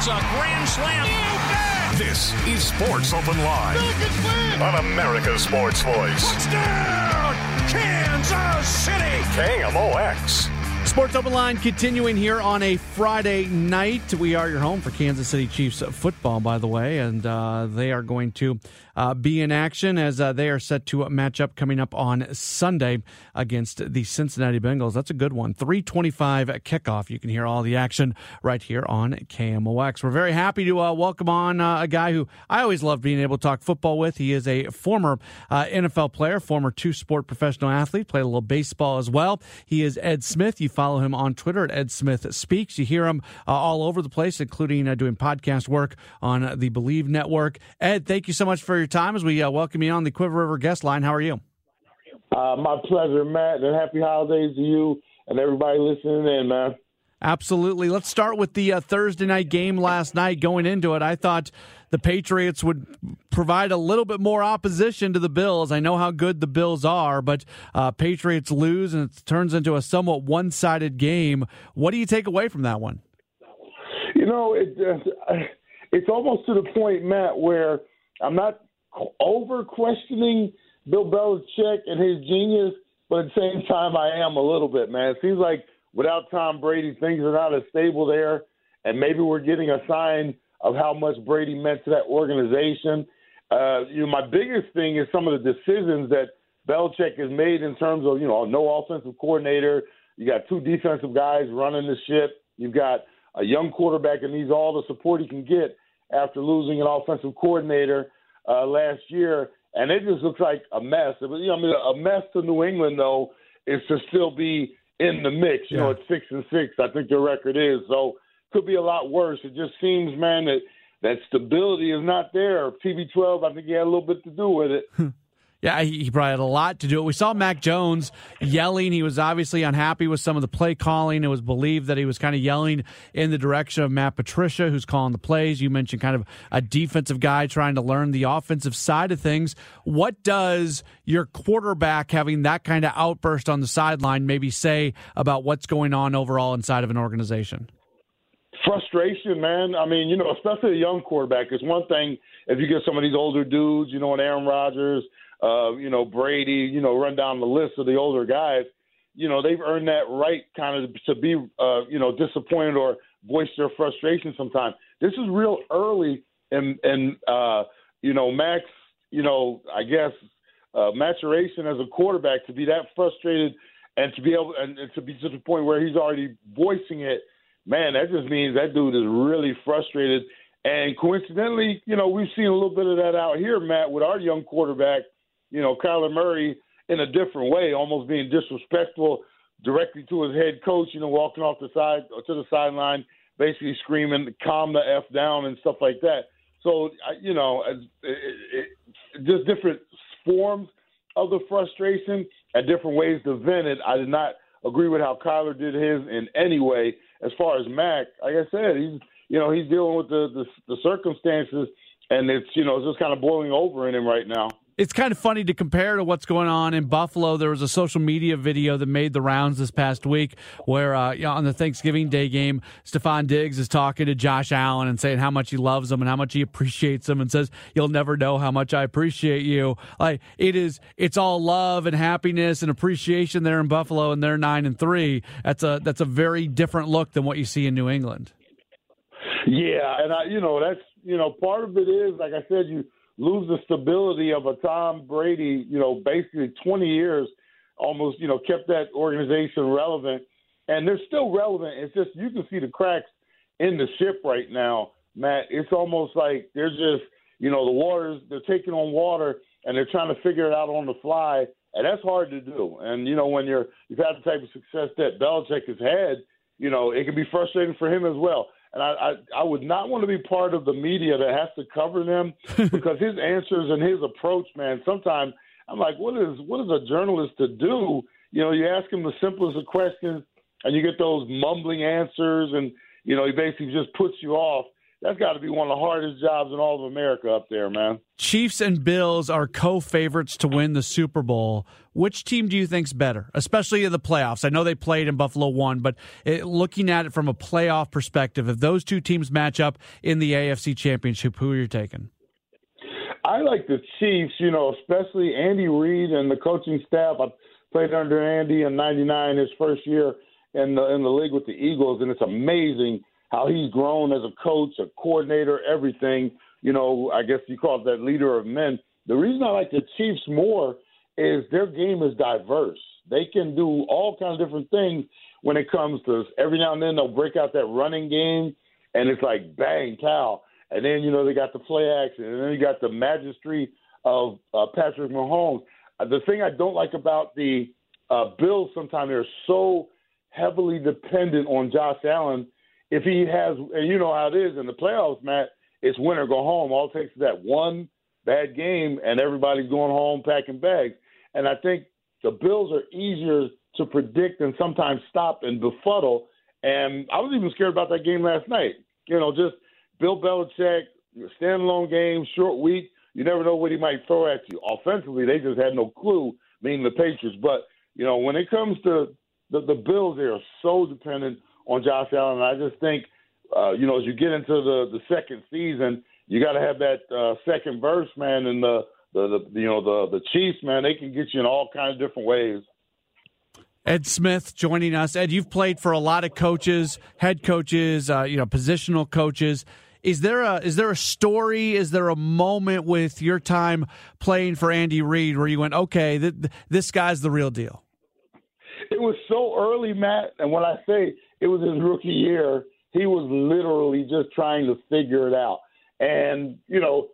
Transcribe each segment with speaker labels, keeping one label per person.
Speaker 1: It's a grand slam.
Speaker 2: This is Sports Open Line on America's Sports Voice.
Speaker 1: Touchdown, Kansas City.
Speaker 2: KMOX.
Speaker 3: Sports Open Line continuing here on a Friday night. We are your home for Kansas City Chiefs football, by the way, and uh, they are going to uh, be in action as uh, they are set to match up coming up on Sunday against the Cincinnati Bengals. That's a good one. 325 kickoff. You can hear all the action right here on KMOX. We're very happy to uh, welcome on uh, a guy who I always love being able to talk football with. He is a former uh, NFL player, former two sport professional athlete, played a little baseball as well. He is Ed Smith. You follow him on Twitter at Ed Smith Speaks. You hear him uh, all over the place, including uh, doing podcast work on the Believe Network. Ed, thank you so much for your time as we uh, welcome you on the Quiver River guest line. How are you?
Speaker 4: Uh, my pleasure, Matt, and happy holidays to you and everybody listening in, man.
Speaker 3: Absolutely. Let's start with the uh, Thursday night game last night. Going into it, I thought the Patriots would provide a little bit more opposition to the Bills. I know how good the Bills are, but uh, Patriots lose and it turns into a somewhat one sided game. What do you take away from that one?
Speaker 4: You know, it, uh, it's almost to the point, Matt, where I'm not over questioning Bill Belichick and his genius, but at the same time, I am a little bit, man. It seems like without Tom Brady, things are not as stable there, and maybe we're getting a sign of how much Brady meant to that organization. Uh, you know, my biggest thing is some of the decisions that Belichick has made in terms of, you know, no offensive coordinator. You got two defensive guys running the ship. You've got a young quarterback and needs all the support he can get after losing an offensive coordinator uh, last year, and it just looks like a mess. It was, you know, I mean, a mess to New England though is to still be in the mix. You yeah. know, at six and six, I think their record is so could be a lot worse. It just seems, man, that that stability is not there. TB12, I think he had a little bit to do with it. Hmm.
Speaker 3: Yeah, he probably had a lot to do it. We saw Mac Jones yelling. He was obviously unhappy with some of the play calling. It was believed that he was kind of yelling in the direction of Matt Patricia, who's calling the plays. You mentioned kind of a defensive guy trying to learn the offensive side of things. What does your quarterback having that kind of outburst on the sideline maybe say about what's going on overall inside of an organization?
Speaker 4: Frustration, man. I mean, you know, especially a young quarterback. It's one thing if you get some of these older dudes, you know, an Aaron Rodgers – uh, you know, Brady, you know, run down the list of the older guys, you know, they've earned that right kind of to be, uh, you know, disappointed or voice their frustration sometimes. This is real early in, in uh, you know, Mac's, you know, I guess, uh, maturation as a quarterback to be that frustrated and to be able and, and to be to the point where he's already voicing it, man, that just means that dude is really frustrated. And coincidentally, you know, we've seen a little bit of that out here, Matt, with our young quarterback – you know, Kyler Murray in a different way, almost being disrespectful directly to his head coach, you know, walking off the side or to the sideline, basically screaming, calm the F down and stuff like that. So, you know, it, it, it, just different forms of the frustration and different ways to vent it. I did not agree with how Kyler did his in any way. As far as Mac, like I said, he's you know he's dealing with the the, the circumstances, and it's you know it's just kind of boiling over in him right now
Speaker 3: it's kind of funny to compare to what's going on in Buffalo. There was a social media video that made the rounds this past week where uh, you know, on the Thanksgiving Day game, Stefon Diggs is talking to Josh Allen and saying how much he loves him and how much he appreciates him and says, You'll never know how much I appreciate you. Like it is it's all love and happiness and appreciation there in Buffalo and they're nine and three. That's a that's a very different look than what you see in New England.
Speaker 4: Yeah, and I you know, that's you know, part of it is like I said, you lose the stability of a Tom Brady, you know, basically 20 years almost, you know, kept that organization relevant. And they're still relevant. It's just you can see the cracks in the ship right now, Matt. It's almost like they're just, you know, the waters, they're taking on water and they're trying to figure it out on the fly. And that's hard to do. And, you know, when you're, you've had the type of success that Belichick has had, you know, it can be frustrating for him as well and I, I, I would not want to be part of the media that has to cover them because his answers and his approach, man. Sometimes I'm like, what is what is a journalist to do? You know, you ask him the simplest of questions, and you get those mumbling answers, and you know, he basically just puts you off. That's got to be one of the hardest jobs in all of America up there, man.
Speaker 3: Chiefs and Bills are co-favorites to win the Super Bowl. Which team do you think's better, especially in the playoffs? I know they played in Buffalo one, but it, looking at it from a playoff perspective, if those two teams match up in the AFC Championship, who are you taking?
Speaker 4: I like the Chiefs, you know, especially Andy Reid and the coaching staff. I played under Andy in '99, his first year in the in the league with the Eagles, and it's amazing how he's grown as a coach, a coordinator, everything. You know, I guess you call it that leader of men. The reason I like the Chiefs more is their game is diverse. They can do all kinds of different things when it comes to every now and then they'll break out that running game and it's like bang cow. And then, you know, they got the play action and then you got the magistry of uh, Patrick Mahomes. Uh, the thing I don't like about the uh, Bills sometimes they're so heavily dependent on Josh Allen – if he has, and you know how it is in the playoffs, Matt, it's win or go home. All it takes is that one bad game, and everybody's going home packing bags. And I think the Bills are easier to predict and sometimes stop and befuddle. And I was even scared about that game last night. You know, just Bill Belichick, standalone game, short week. You never know what he might throw at you. Offensively, they just had no clue, meaning the Patriots. But, you know, when it comes to the, the Bills, they are so dependent on Josh Allen. And I just think, uh, you know, as you get into the the second season, you got to have that uh, second verse, man, and the, the the you know the the Chiefs, man, they can get you in all kinds of different ways.
Speaker 3: Ed Smith joining us. Ed, you've played for a lot of coaches, head coaches, uh, you know, positional coaches. Is there a is there a story? Is there a moment with your time playing for Andy Reid where you went, okay, th- this guy's the real deal?
Speaker 4: It was so early, Matt, and when I say it was his rookie year. He was literally just trying to figure it out. And, you know,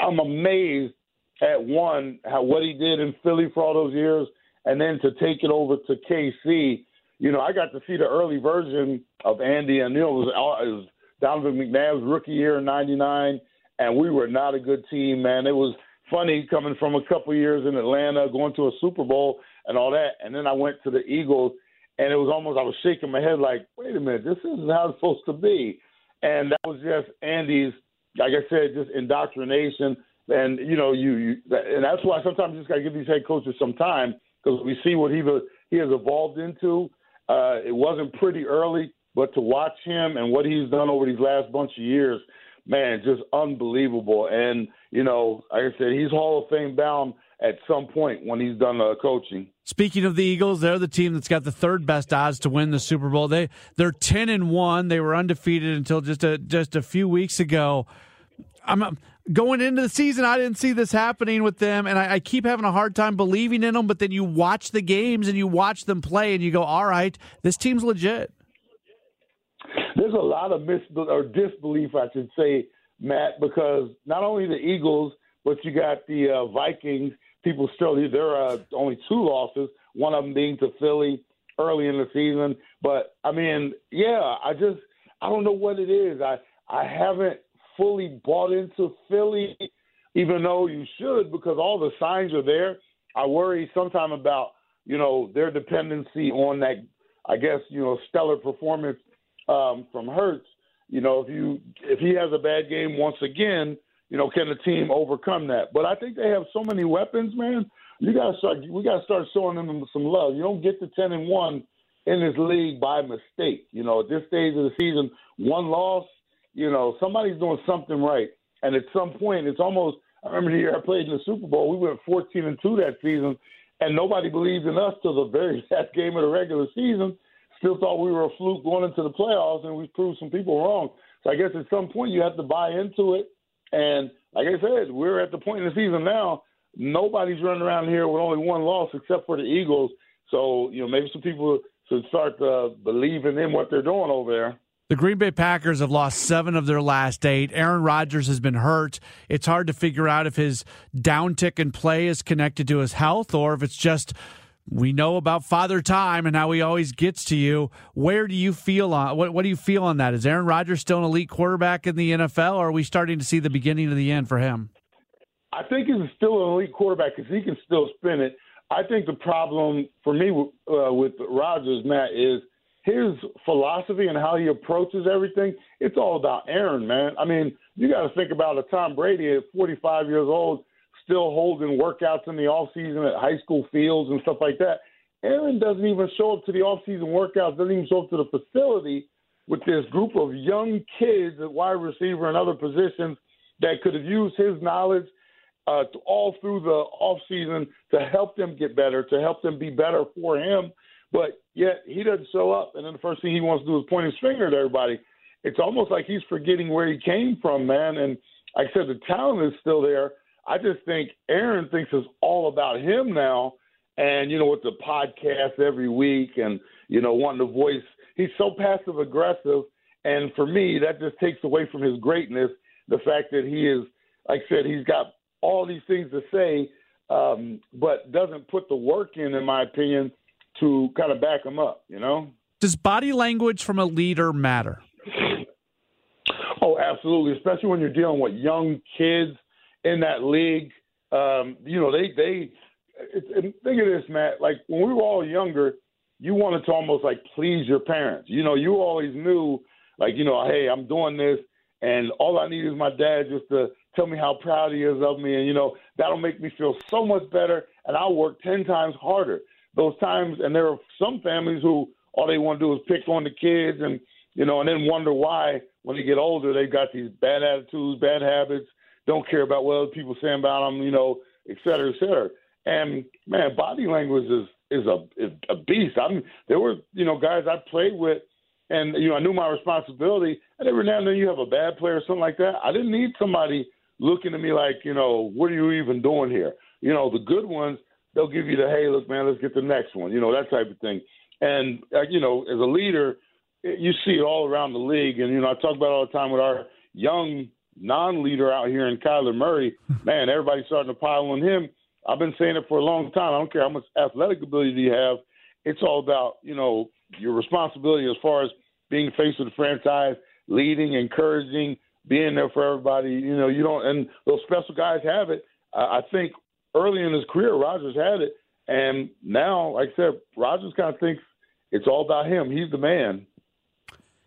Speaker 4: I'm amazed at one, how what he did in Philly for all those years, and then to take it over to KC. You know, I got to see the early version of Andy, and, know, it was, it was Donovan McNabb's rookie year in 99, and we were not a good team, man. It was funny coming from a couple years in Atlanta, going to a Super Bowl and all that. And then I went to the Eagles, and it was almost I was shaking my head like, wait a minute, this isn't how it's supposed to be. And that was just Andy's, like I said, just indoctrination. And you know, you, you and that's why sometimes you just got to give these head coaches some time because we see what he he has evolved into. Uh, it wasn't pretty early, but to watch him and what he's done over these last bunch of years, man, just unbelievable. And you know, like I said, he's Hall of Fame bound at some point when he's done uh, coaching.
Speaker 3: Speaking of the Eagles, they're the team that's got the third best odds to win the Super Bowl. They they're ten and one. They were undefeated until just a just a few weeks ago. I'm going into the season. I didn't see this happening with them, and I, I keep having a hard time believing in them. But then you watch the games and you watch them play, and you go, "All right, this team's legit."
Speaker 4: There's a lot of mis or disbelief, I should say, Matt, because not only the Eagles, but you got the uh, Vikings people still there are only two losses, one of them being to Philly early in the season. But I mean, yeah, I just I don't know what it is. I I haven't fully bought into Philly, even though you should because all the signs are there. I worry sometimes about you know their dependency on that. I guess you know stellar performance um, from Hurts. You know if you if he has a bad game once again, you know, can the team overcome that? But I think they have so many weapons, man. You got to start. We got to start showing them some love. You don't get to ten and one in this league by mistake. You know, at this stage of the season, one loss. You know, somebody's doing something right. And at some point, it's almost. I remember the year I played in the Super Bowl. We went 14 and two that season, and nobody believed in us till the very last game of the regular season. Still thought we were a fluke going into the playoffs, and we proved some people wrong. So I guess at some point you have to buy into it and like I said, we're at the point in the season now. Nobody's running around here with only one loss except for the Eagles. So you know maybe some people should start uh, believing in what they're doing over there.
Speaker 3: The Green Bay Packers have lost seven of their last eight. Aaron Rodgers has been hurt. It's hard to figure out if his downtick in play is connected to his health or if it's just we know about Father Time and how he always gets to you. Where do you feel on what? What do you feel on that? Is Aaron Rodgers still an elite quarterback in the NFL, or are we starting to see the beginning of the end for him?
Speaker 4: I think he's still an elite quarterback because he can still spin it. I think the problem for me uh, with Rodgers, Matt, is his philosophy and how he approaches everything, it's all about Aaron, man. I mean, you got to think about a Tom Brady at 45 years old, still holding workouts in the off season at high school fields and stuff like that. Aaron doesn't even show up to the off season workouts, doesn't even show up to the facility with this group of young kids at wide receiver and other positions that could have used his knowledge uh, all through the off season to help them get better, to help them be better for him. But yet he doesn't show up, and then the first thing he wants to do is point his finger at everybody. It's almost like he's forgetting where he came from, man. And like I said, the talent is still there. I just think Aaron thinks it's all about him now. And, you know, with the podcast every week and, you know, wanting to voice, he's so passive aggressive. And for me, that just takes away from his greatness. The fact that he is, like I said, he's got all these things to say, um, but doesn't put the work in, in my opinion, to kind of back him up, you know?
Speaker 3: Does body language from a leader matter?
Speaker 4: Oh, absolutely, especially when you're dealing with young kids in that league. Um, you know, they they it, think of this, Matt. Like when we were all younger, you wanted to almost like please your parents. You know, you always knew, like you know, hey, I'm doing this, and all I need is my dad just to tell me how proud he is of me, and you know that'll make me feel so much better, and I'll work ten times harder. Those times, and there are some families who all they want to do is pick on the kids, and you know, and then wonder why when they get older they've got these bad attitudes, bad habits, don't care about what other people say about them, you know, et cetera, et cetera. And man, body language is is a is a beast. I mean, there were you know guys I played with, and you know I knew my responsibility. And every now and then you have a bad player or something like that. I didn't need somebody looking at me like you know what are you even doing here? You know the good ones they'll give you the hey look man let's get the next one you know that type of thing. And uh, you know as a leader you see it all around the league. And, you know, I talk about all the time with our young non leader out here in Kyler Murray. Man, everybody's starting to pile on him. I've been saying it for a long time. I don't care how much athletic ability you have. It's all about, you know, your responsibility as far as being face of the franchise, leading, encouraging, being there for everybody. You know, you don't, and those special guys have it. I think early in his career, Rodgers had it. And now, like I said, Rodgers kind of thinks it's all about him. He's the man.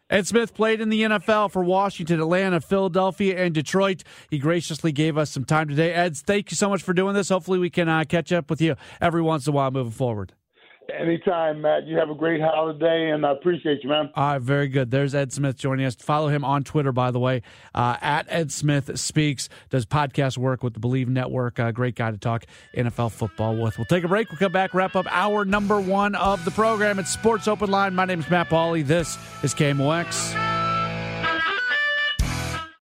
Speaker 3: Ed Smith played in the NFL for Washington, Atlanta, Philadelphia, and Detroit. He graciously gave us some time today. Ed, thank you so much for doing this. Hopefully, we can uh, catch up with you every once in a while moving forward.
Speaker 4: Anytime, Matt. You have a great holiday, and I appreciate you, man.
Speaker 3: All right, very good. There's Ed Smith joining us. Follow him on Twitter, by the way, uh, at Ed Smith Speaks. Does podcast work with the Believe Network. Uh, great guy to talk NFL football with. We'll take a break. We'll come back, wrap up hour number one of the program. It's Sports Open Line. My name is Matt Pauley. This is KMOX.